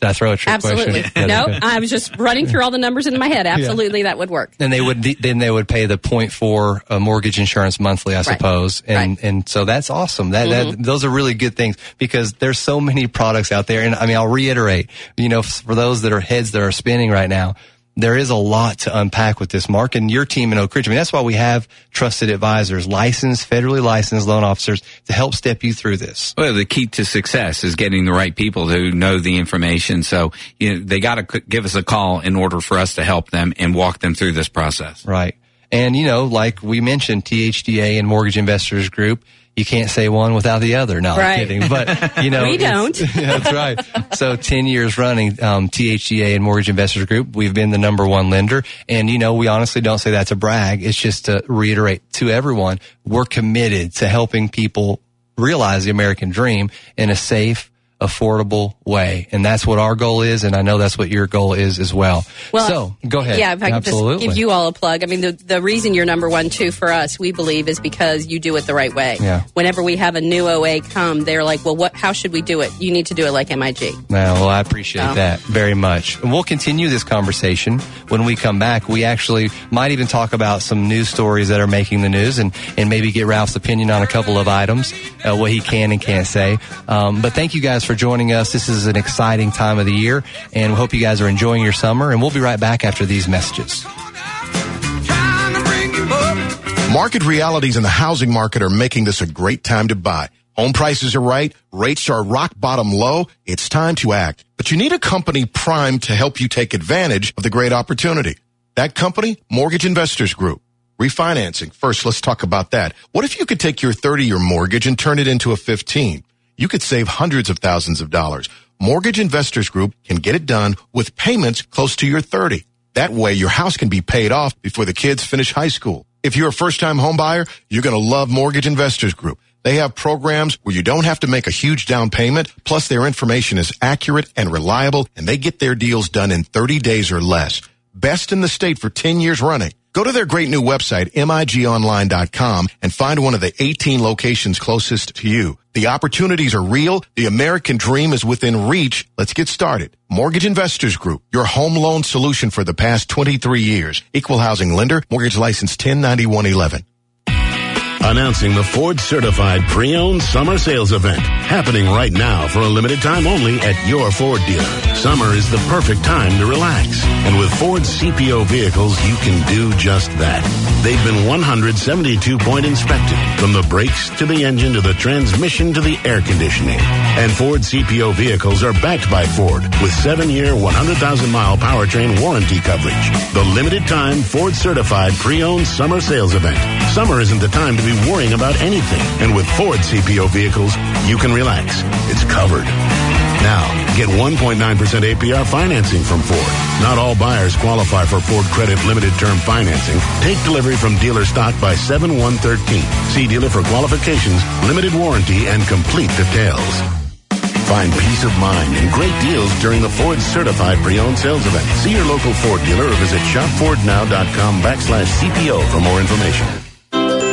S1: did I throw a trick
S17: Absolutely.
S1: question?
S17: no, I was just running through all the numbers in my head. Absolutely, that would work.
S1: then they would then they would pay the 0.4 uh, mortgage insurance monthly, I suppose, and and so that's awesome. That,
S17: Mhm.
S1: that those are really good things because there's so many products out there, and I mean I'll reiterate, you know, for those that are heads that are spinning right now. There is a lot to unpack with this, Mark, and your team in Oak Ridge. I mean, that's why we have trusted advisors, licensed, federally licensed loan officers to help step you through this.
S2: Well, the key to success is getting the right people who know the information. So you know, they got to give us a call in order for us to help them and walk them through this process.
S1: Right. And, you know, like we mentioned, THDA and Mortgage Investors Group, you can't say one without the other. No,
S17: Right.
S1: I'm kidding. But, you know,
S17: We don't.
S1: that's right. So 10 years running, um, THDA and Mortgage Investors Group, we've been the number one lender. And, you know, we honestly don't say that to brag. It's just to reiterate to everyone, we're committed to helping people realize the American dream in a safe, affordable way. And that's what our goal is. And I know that's what your goal is as well.
S17: Well,
S1: so go ahead.
S17: Yeah, if I could
S1: Absolutely.
S17: just give you all a plug. I mean, the, the reason you're number one, too, for us, we believe, is because you do it the right way.
S1: Yeah.
S17: Whenever we have a new OA come, they're like, well, what? how should we do it? You need to do it like MIG.
S1: Well, I appreciate that very much. And we'll continue this conversation when we come back. We actually might even talk about some news stories that are making the news and, and maybe get Ralph's opinion on a couple of items, uh, what he can and can't say. Um, but thank you guys for joining us. This is an exciting time of the year, and we hope you guys are enjoying your summer. And we'll be right back after these messages.
S15: Market realities in the housing market are making this a great time to buy. Home prices are right. Rates are rock bottom low. It's time to act. But you need a company primed to help you take advantage of the great opportunity. That company, Mortgage Investors Group. Refinancing. First, let's talk about that. What if you could take your 30 year mortgage and turn it into a 15? You could save hundreds of thousands of dollars. Mortgage Investors Group can get it done with payments close to your 30. That way your house can be paid off before the kids finish high school. If you're a first time home buyer, you're going to love Mortgage Investors Group. They have programs where you don't have to make a huge down payment, plus their information is accurate and reliable, and they get their deals done in 30 days or less. Best in the state for 10 years running. Go to their great new website, migonline.com, and find one of the 18 locations closest to you. The opportunities are real. The American dream is within reach. Let's get started. Mortgage Investors Group, your home loan solution for the past 23 years. Equal housing lender, mortgage license 109111.
S18: Announcing the Ford Certified Pre-Owned Summer Sales Event happening right now for a limited time only at your Ford dealer. Summer is the perfect time to relax. And with Ford's CPO vehicles, you can do just that. They've been 172 point inspected from the brakes to the engine to the transmission to the air conditioning. And Ford CPO vehicles are backed by Ford with 7-year, 100,000 mile powertrain warranty coverage. The limited time Ford Certified Pre-Owned Summer Sales Event. Summer isn't the time to be worrying about anything. And with Ford CPO vehicles, you can relax. It's covered. Now, get 1.9% APR financing from Ford. Not all buyers qualify for Ford Credit Limited Term Financing. Take delivery from dealer stock by 7113. See dealer for qualifications, limited warranty, and complete details. Find peace of mind and great deals during the Ford Certified Pre-Owned Sales Event. See your local Ford dealer or visit shopfordnow.com backslash CPO for more information.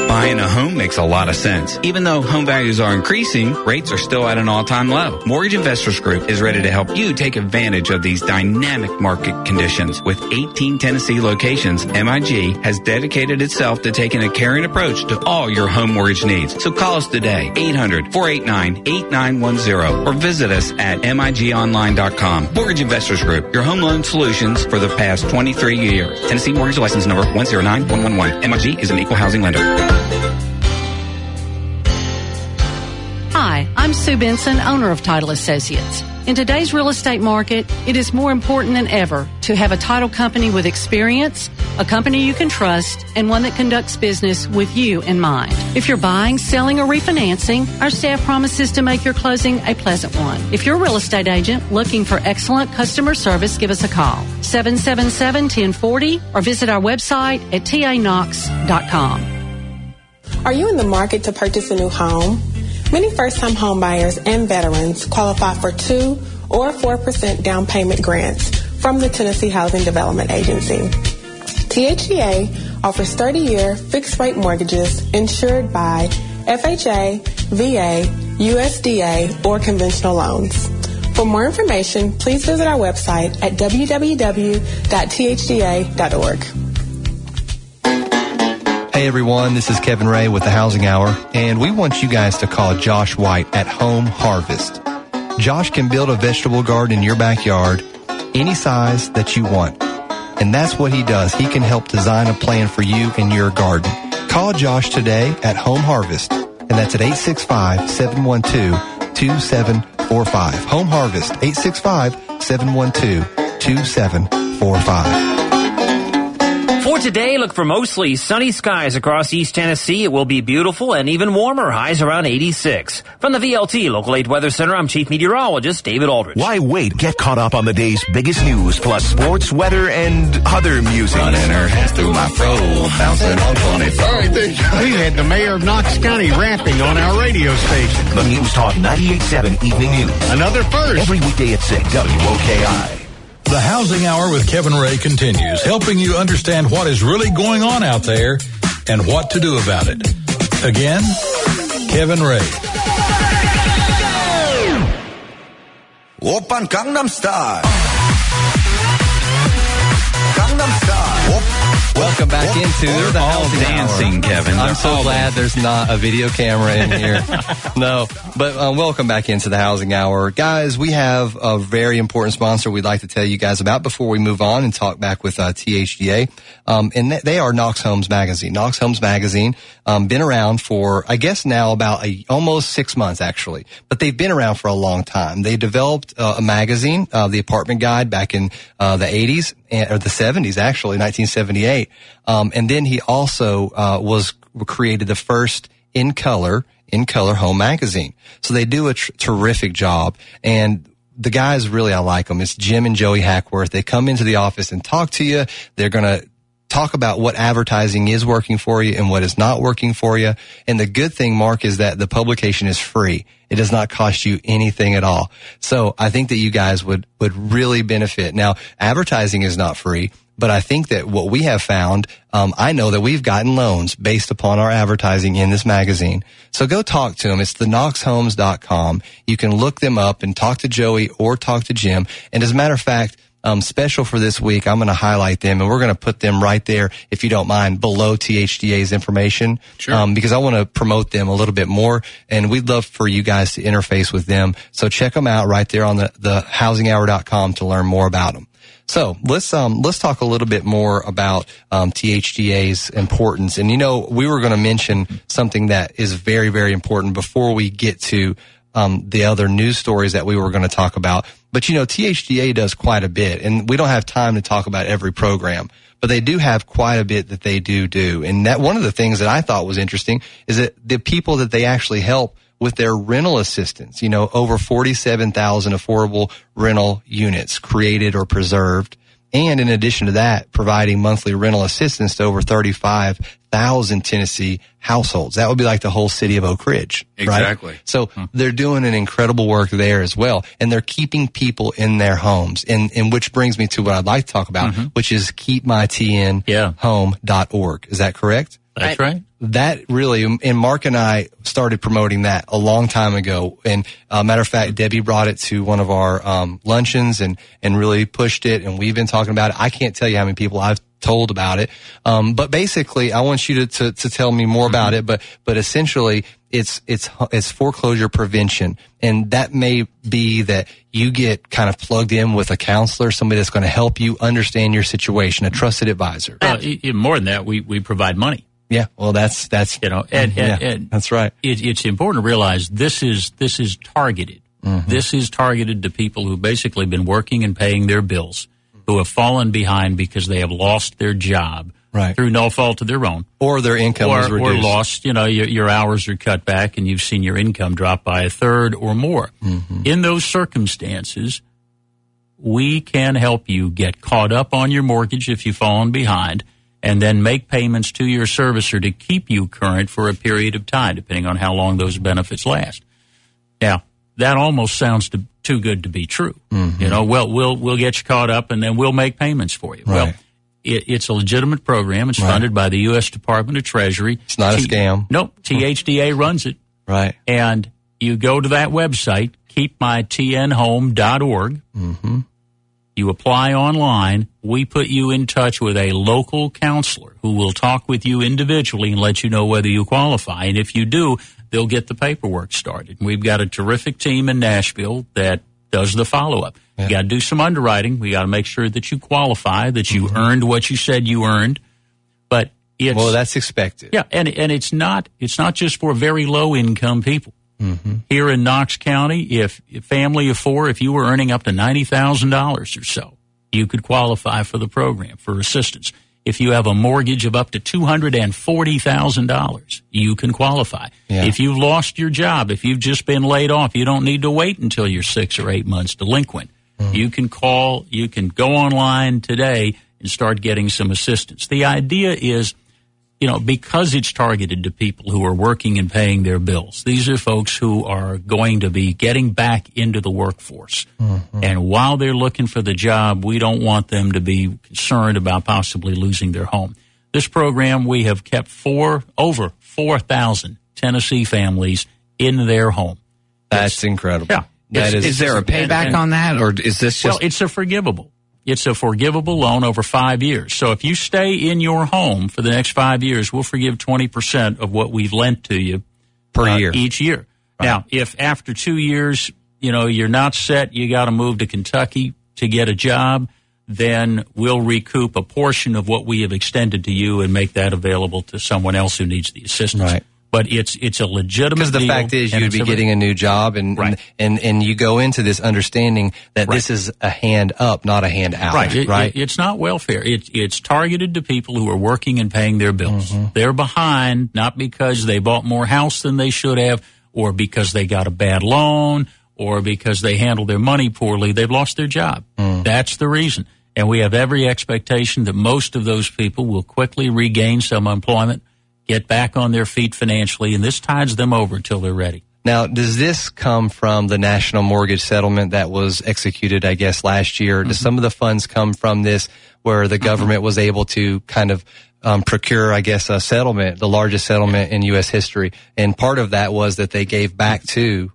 S2: Buying a home makes a lot of sense. Even though home values are increasing, rates are still at an all-time low. Mortgage Investors Group is ready to help you take advantage of these dynamic market conditions. With 18 Tennessee locations, MIG has dedicated itself to taking a caring approach to all your home mortgage needs. So call us today, 800-489-8910 or visit us at migonline.com. Mortgage Investors Group, your home loan solutions for the past 23 years. Tennessee Mortgage License Number 109111. MIG is an equal housing lender.
S7: Hi, I'm Sue Benson, owner of Title Associates. In today's real estate market, it is more important than ever to have a title company with experience, a company you can trust, and one that conducts business with you in mind. If you're buying, selling, or refinancing, our staff promises to make your closing a pleasant one. If you're a real estate agent looking for excellent customer service, give us a call. 777-1040 or visit our website at tanox.com.
S19: Are you in the market to purchase a new home? Many first-time homebuyers and veterans qualify for 2 or 4% down payment grants from the Tennessee Housing Development Agency. THDA offers 30-year fixed-rate mortgages insured by FHA, VA, USDA, or conventional loans. For more information, please visit our website at www.thdA.org.
S1: Hey everyone, this is Kevin Ray with the Housing Hour, and we want you guys to call Josh White at Home Harvest. Josh can build a vegetable garden in your backyard any size that you want. And that's what he does. He can help design a plan for you and your garden. Call Josh today at Home Harvest, and that's at 865-712-2745. Home Harvest, 865-712-2745.
S20: For today, look for mostly sunny skies across East Tennessee. It will be beautiful and even warmer, highs around 86. From the WVLT Local 8 Weather Center, I'm Chief Meteorologist David Aldrich.
S21: Why wait? Get caught up on the day's biggest news, plus sports, weather, and other music.
S22: Running her hands through my fro, bouncing on 25.
S23: We had the mayor of Knox County rapping on our radio station.
S21: The News Talk 98.7 Evening News.
S23: Another first.
S21: Every weekday at 6, WOKI.
S16: The Housing Hour with Kevin Ray continues, helping you understand what is really going on out there and what to do about it. Again, Kevin Ray.
S24: Open Gangnam Style. Welcome
S1: back into
S2: They're
S1: the
S2: all
S1: housing
S2: dancing,
S1: hour.
S2: Kevin.
S1: I'm so glad there's not a video camera in here. no, but um, welcome back into the housing hour, guys. We have a very important sponsor we'd like to tell you guys about before we move on and talk back with uh, THDA. Um, and th- they are Knox Homes Magazine. Knox Homes Magazine um, been around for I guess now about a, almost six months actually, but they've been around for a long time. They developed uh, a magazine, uh, the Apartment Guide, back in uh, the 80s and, or the 70s actually, 1978. Um, and then he also uh, was created the first in color in color home magazine. So they do a tr- terrific job and. The guys really, I like them. It's Jim and Joey Hackworth. They come into the office and talk to you. They're going to talk about what advertising is working for you and what is not working for you. And the good thing, Mark, is that the publication is free. It does not cost you anything at all. So I think that you guys would, would really benefit. Now, advertising is not free, but I think that what we have found, um, I know that we've gotten loans based upon our advertising in this magazine. So go talk to them. It's the knoxhomes.com. You can look them up and talk to Joey or talk to Jim. And as a matter of fact, um, special for this week, I'm going to highlight them and we're going to put them right there, if you don't mind, below THDA's information.
S2: Sure.
S1: Um, because I want to promote them a little bit more and we'd love for you guys to interface with them. So check them out right there on the, the housinghour.com to learn more about them. So let's um let's talk a little bit more about um, THDA's importance. And you know, we were going to mention something that is very very important before we get to um, the other news stories that we were going to talk about. But you know, THDA does quite a bit, and we don't have time to talk about every program. But they do have quite a bit that they do do, and that one of the things that I thought was interesting is that the people that they actually help with their rental assistance. You know, over 47,000 affordable rental units created or preserved. And in addition to that, providing monthly rental assistance to over 35,000 Tennessee households. That would be like the whole city of Oak Ridge. right?
S2: Exactly.
S1: So hmm. they're doing an incredible work there as well. And they're keeping people in their homes. And, and which brings me to what I'd like to talk about, mm-hmm. which is keepmytnhome.org. Is that correct?
S3: That's right.
S1: That really, and Mark and I started promoting that a long time ago. And uh, matter of fact, Debbie brought it to one of our um, luncheons and and really pushed it. And we've been talking about it. I can't tell you how many people I've told about it. Um, but basically, I want you to, to to tell me more about it. But but essentially, it's it's it's foreclosure prevention, and that may be that you get kind of plugged in with a counselor, somebody that's going to help you understand your situation, a trusted advisor.
S3: Uh, more than that, we, we provide money.
S1: Yeah, well, that's that's
S3: you know, and, and,
S1: yeah,
S3: and
S1: that's right.
S3: It, it's important to realize this is this is targeted.
S1: Mm-hmm.
S3: This is targeted to people who basically been working and paying their bills, who have fallen behind because they have lost their job
S1: Right.
S3: through no fault of their own,
S1: or their income
S3: or, or
S1: reduced.
S3: lost. You know, your, your hours are cut back, and you've seen your income drop by a third or more.
S1: Mm-hmm.
S3: In those circumstances, we can help you get caught up on your mortgage if you've fallen behind, and then make payments to your servicer to keep you current for a period of time, depending on how long those benefits last. Now, that almost sounds to, too good to be true.
S1: Mm-hmm.
S3: You know, well, we'll we'll get you caught up, and then we'll make payments for you. Well, it, it's a legitimate program. It's
S1: Right.
S3: funded by the U.S. Department of Treasury.
S1: It's not a
S3: T-
S1: scam.
S3: Nope. THDA runs it.
S1: Right.
S3: And you go to that website, keepmytnhome.org.
S1: Mm-hmm.
S3: You apply online. We put you in touch with a local counselor who will talk with you individually and let you know whether you qualify. And if you do, they'll get the paperwork started. We've got a terrific team in Nashville that does the follow up. You got to do some underwriting. We got to make sure that you qualify, that you mm-hmm. earned what you said you earned. But it's
S1: Well, that's expected.
S3: yeah, and and it's not it's not just for very low income people.
S1: Mm-hmm.
S3: Here in Knox County, if a family of four, if you were earning up to ninety thousand dollars or so, you could qualify for the program for assistance. If you have a mortgage of up to two hundred and forty thousand dollars, you can qualify.
S1: Yeah.
S3: If you've lost your job, if you've just been laid off, you don't need to wait until you're six or eight months delinquent. You can call, you can go online today and start getting some assistance. The idea is you know, because it's targeted to people who are working and paying their bills. These are folks who are going to be getting back into the workforce. Mm-hmm. And while they're looking for the job, we don't want them to be concerned about possibly losing their home. This program, we have kept four, over 4,000 Tennessee families in their home.
S1: That's incredible.
S3: Yeah.
S1: That
S2: is,
S1: is-
S2: is there a
S3: and-
S2: payback
S3: and-
S2: on that, or is this just
S3: well, it's a forgivable. It's a forgivable loan over five years. So if you stay in your home for the next five years, we'll forgive 20% of what we've lent to you
S1: Per
S3: uh,
S1: year.
S3: each year. Now, if after two years, you know, you're not set, you got to move to Kentucky to get a job, then we'll recoup a portion of what we have extended to you and make that available to someone else who needs the assistance.
S1: Right.
S3: But it's it's a legitimate
S1: Because the fact is, you'd be getting a new job, and and, and and you go into this understanding that this is a hand up, not a hand out.
S3: Right.
S1: Right.
S3: it- it's not welfare. It, it's targeted to people who are working and paying their bills.
S1: Mm-hmm.
S3: They're behind not because they bought more house than they should have, or because they got a bad loan, or because they handled their money poorly. They've lost their job.
S1: Mm.
S3: That's the reason. And we have every expectation that most of those people will quickly regain some employment, get back on their feet financially, and this tides them over until they're ready.
S1: Now, does this come from the national mortgage settlement that was executed, I guess, last year?
S3: Mm-hmm.
S1: Does some of the funds come from this where the government was able to kind of um, procure, I guess, a settlement, the largest settlement in U.S. history? And part of that was that they gave back to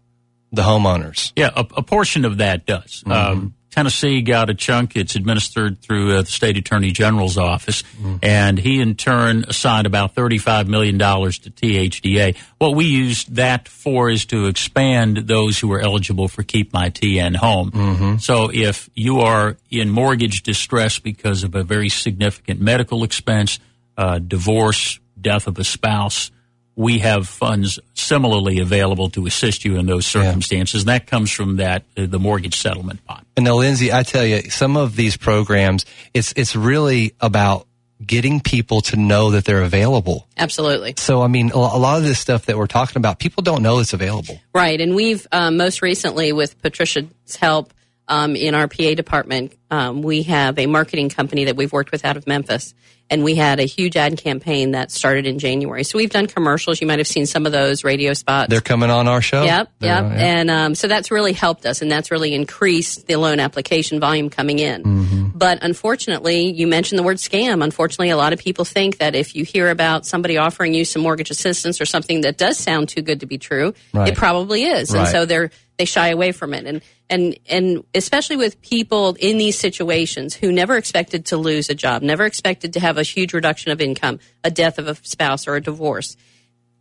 S1: the homeowners.
S3: Yeah, a, a portion of that does.
S1: Mm-hmm.
S3: Um, Tennessee got a chunk. It's administered through uh, the state attorney general's office,
S1: Mm-hmm.
S3: and he in turn assigned about thirty-five million dollars to THDA. What we used that for is to expand those who are eligible for Keep My TN Home.
S1: Mm-hmm.
S3: So if you are in mortgage distress because of a very significant medical expense, uh, divorce, death of a spouse, we have funds similarly available to assist you in those circumstances. And that comes from that uh, the mortgage settlement pot.
S1: And now, Lindsay, I tell you, some of these programs, it's it's really about getting people to know that they're available.
S17: Absolutely.
S1: So, I mean, a a lot of this stuff that we're talking about, people don't know it's available.
S17: Right. And we've um, most recently, with Patricia's help um, in our PA department, um, we have a marketing company that we've worked with out of Memphis. And we had a huge ad campaign that started in January. So we've done commercials. You might have seen some of those radio spots.
S1: They're coming on our show.
S17: Yep,
S1: They're
S17: yep.
S1: yeah.
S17: And um, so that's really helped us, and that's really increased the loan application volume coming in.
S1: Mm-hmm.
S17: But unfortunately, you mentioned the word scam. Unfortunately, a lot of people think that if you hear about somebody offering you some mortgage assistance or something that does sound too good to be true,
S1: Right.
S17: it probably is, and so they're they shy away from it. And and and especially with people in these situations who never expected to lose a job, never expected to have a huge reduction of income, a death of a spouse, or a divorce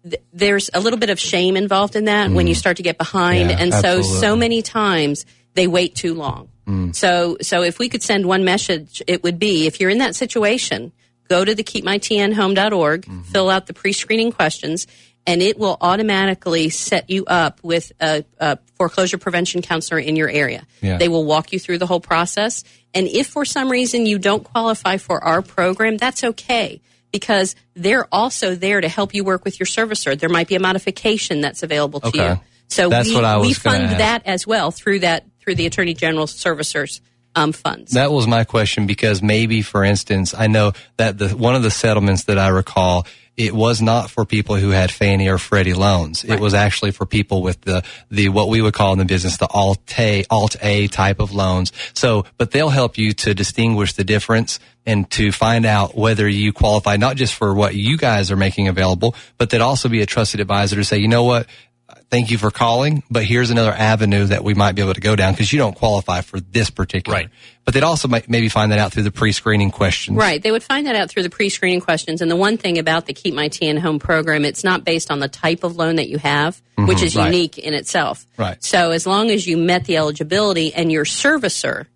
S17: th- there's a little bit of shame involved in that when you start to get behind
S1: Yeah,
S17: and so
S1: absolutely.
S17: so many times they wait too long
S1: Mm.
S17: so so if we could send one message it would be if you're in that situation go to the keepmytnhome.org
S1: Mm-hmm.
S17: fill out the pre-screening questions and it will automatically set you up with a, a foreclosure prevention counselor in your area
S1: Yeah.
S17: they will walk you through the whole process and if for some reason you don't qualify for our program that's okay because they're also there to help you work with your servicer. There might be a modification that's available to
S1: Okay.
S17: you. So
S1: That's
S17: we,
S1: what I
S17: we fund
S1: ask.
S17: that as well through that through the Attorney General's servicers um, funds.
S1: That was my question because maybe, for instance, I know that the one of the settlements that I recall, it was not for people who had Fannie or Freddie loans. It was actually for people with the the what we would call in the business the Alt A Alt A type of loans. So, but they'll help you to distinguish the difference and to find out whether you qualify not just for what you guys are making available, but that also be a trusted advisor to say, you know what. Thank you for calling, but here's another avenue that we might be able to go down because you don't qualify for this particular. Right. But they'd also might maybe find that out through the pre-screening questions.
S17: Right. They would find that out through the pre-screening questions. And the one thing about the Keep My TN Home program, it's not based on the type of loan that you have, which
S1: Mhm.
S17: is
S1: Right.
S17: unique in itself.
S1: Right.
S17: So as long as you met the eligibility and your servicer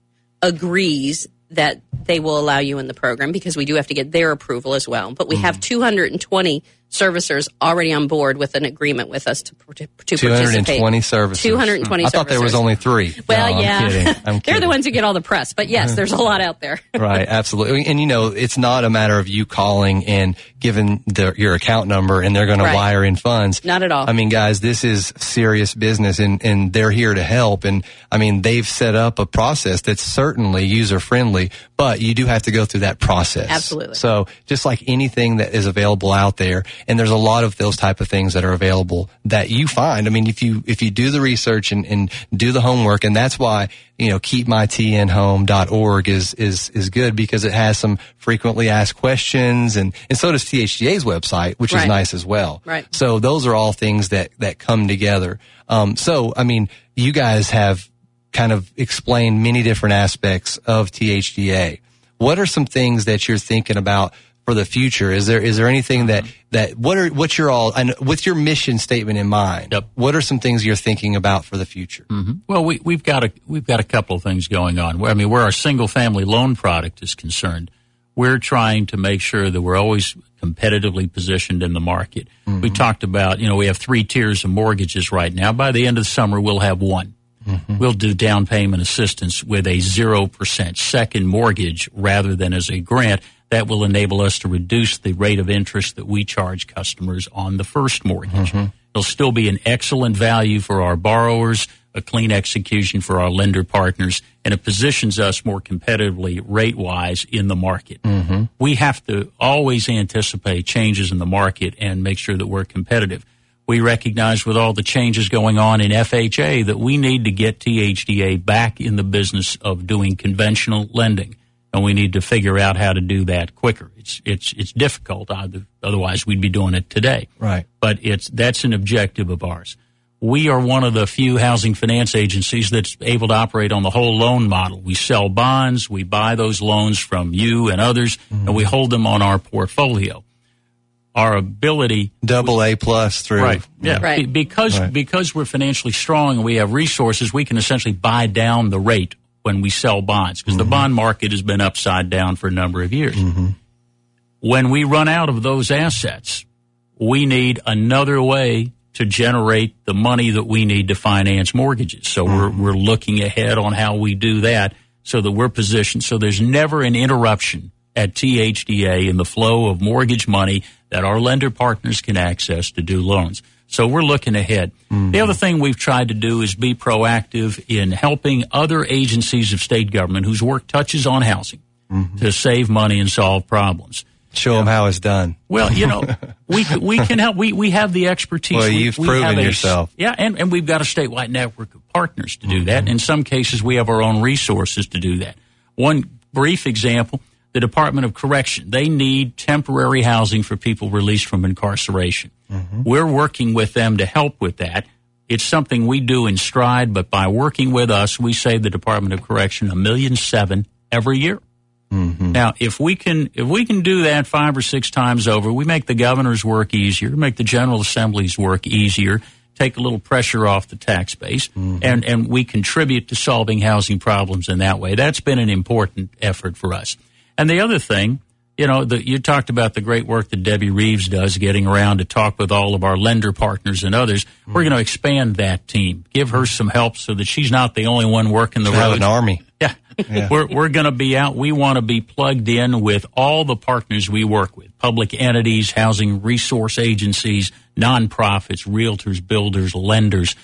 S17: agrees that they will allow you in the program because we do have to get their approval as well. But we
S1: Mm-hmm.
S17: have 220 servicers already on board with an agreement with us to, to, to
S1: 220
S17: participate.
S1: services.
S17: 220
S1: I thought there was only three.
S17: Well,
S1: No, I'm
S17: yeah.
S1: kidding. I'm
S17: They're
S1: kidding.
S17: the ones who get all the press. But yes, there's a lot out there.
S1: right, absolutely. And you know, it's not a matter of you calling and giving their, your account number and they're going
S17: Right.
S1: to wire in funds.
S17: Not at all.
S1: I mean, guys, this is serious business and, and they're here to help. And I mean, they've set up a process that's certainly user friendly, but you do have to go through that process.
S17: Absolutely.
S1: So just like anything that is available out there, and there's a lot of those type of things that are available that you find. I mean, if you, if you do the research and, and do the homework, and that's why, you know, keepmytnhome.org is, is, is good because it has some frequently asked questions and, and so does THDA's website, which is nice as well.
S17: Right.
S1: So those are all things that, that come together. Um, so, I mean, you guys have kind of explained many different aspects of THDA. What are some things that you're thinking about for the future? Is there is there anything that mm-hmm. that what are what's your all and with your mission statement in mind? What are some things you're thinking about for the future?
S3: hmm Well, we, we've got a we've got a couple of things going on. I mean, where our single family loan product is concerned, we're trying to make sure that we're always competitively positioned in the market. Mm-hmm. We talked about, you know, we have three tiers of mortgages right now. By the end of the summer, we'll have one. Mm-hmm. We'll do down payment assistance with a 0% second mortgage rather than as a grant. That will enable us to reduce the rate of interest that we charge customers on the first mortgage. Mm-hmm. It'll still be an excellent value for our borrowers, a clean execution for our lender partners, and it positions us more competitively rate wise in the market. Mm-hmm. We have to always anticipate changes in the market and make sure that we're competitive. We recognize with all the changes going on in FHA that we need to get THDA back in the business of doing conventional lending. And we need to figure out how to do that quicker. It's, it's, it's difficult. Otherwise we'd be doing it today
S1: Right.
S3: but it's that's an objective of ours. We are one of the few housing finance agencies that's able to operate on the whole loan model. We sell bonds, we buy those loans from you and others, and we mm-hmm. hold them on our portfolio. Our ability
S1: double A plus through
S3: right, yeah,
S1: Right.
S3: Be- because
S1: Right.
S3: because we're financially strong and we have resources, we can essentially buy down the rate when we sell bonds because the mm-hmm. bond market has been upside down for a number of years. Mm-hmm. When we run out of those assets, we need another way to generate the money that we need to finance mortgages. So we're, mm-hmm. we're looking ahead on how we do that so that we're positioned. So there's never an interruption at THDA in the flow of mortgage money that our lender partners can access to do loans. So we're looking ahead. The other mm-hmm. thing we've tried to do is be proactive in helping other agencies of state government whose work touches on housing mm-hmm. to save money and solve problems.
S1: Show them how it's done.
S3: Well, you know, we we can help. We we have the expertise.
S1: Well,
S3: We-
S1: you've
S3: we
S1: proven
S3: a-
S1: yourself.
S3: Yeah, and, and we've got a statewide network of partners to do that. Mm-hmm. In some cases, we have our own resources to do that. One brief example: the Department of Correction. They need temporary housing for people released from incarceration. Mm-hmm. We're working with them to help with that. It's something we do in stride, but by working with us, we save the Department of Correction a million seven every year. Mm-hmm. Now, if we can if we can do that five or six times over, we make the governor's work easier, make the General Assembly's work easier, take a little pressure off the tax base, mm-hmm. and and we contribute to solving housing problems in that way. That's been an important effort for us. And the other thing, you know, the, you talked about the great work that Debbie Reeves does, getting around to talk with all of our lender partners and others. We're going to expand that team, give her some help so that she's not the only one working the road.
S1: an army.
S3: Yeah. We're, we're going to be out. We want to be plugged in with all the partners we work with public entities, housing resource agencies, nonprofits, realtors, builders, lenders.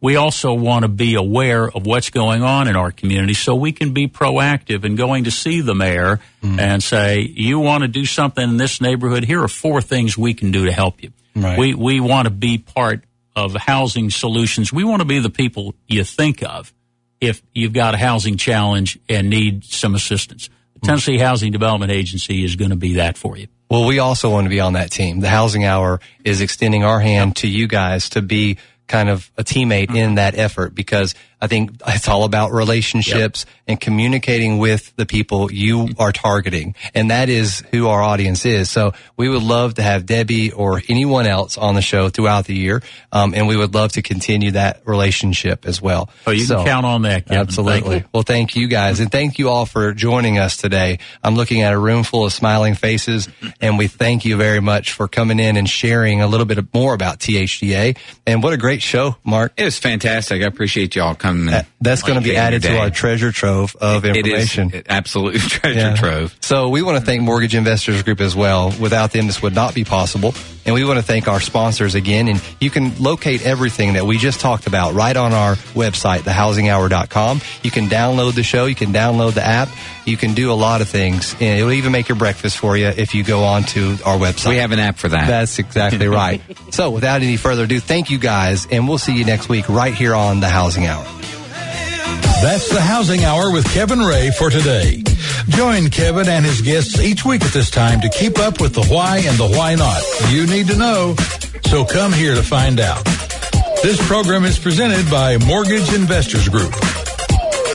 S3: We also want to be aware of what's going on in our community so we can be proactive in going to see the mayor mm-hmm. and say, you want to do something in this neighborhood? Here are four things we can do to help you.
S1: Right.
S3: We, we want to be part of housing solutions. We want to be the people you think of if you've got a housing challenge and need some assistance. The mm-hmm. Tennessee Housing Development Agency is going to be that for you.
S1: Well, we also want to be on that team. The Housing Hour is extending our hand to you guys to be kind of a teammate in mm-hmm. that effort because I think it's all about relationships and communicating with the people you are targeting. And that is who our audience is. So we would love to have Debbie or anyone else on the show throughout the year. Um, and we would love to continue that relationship as well.
S3: Oh, you
S1: So-
S3: can count on that, Kevin.
S1: Absolutely.
S3: Thank.
S1: Well, thank you guys. And thank you all for joining us today. I'm looking at a room full of smiling faces, and we thank you very much for coming in and sharing a little bit more about THDA. And what a great show, Mark.
S2: It was fantastic. I appreciate y'all coming.
S1: Uh, That's going to be added to our treasure trove of
S2: It is
S1: information.
S2: absolute treasure
S1: Yeah.
S2: trove.
S1: So we want to thank Mortgage Investors Group as well. Without them, this would not be possible. And we want to thank our sponsors again. And you can locate everything that we just talked about right on our website, thehousinghour.com. You can download the show. You can download the app. You can do a lot of things. And it'll even make your breakfast for you if you go on to our website.
S2: We have an app for that.
S1: That's exactly right. so without any further ado, thank you guys. And we'll see you next week right here on the Housing Hour.
S16: That's the Housing Hour with Kevin Ray for today. Join Kevin and his guests each week at this time to keep up with the why and the why not. You need to know, so come here to find out. This program is presented by Mortgage Investors Group.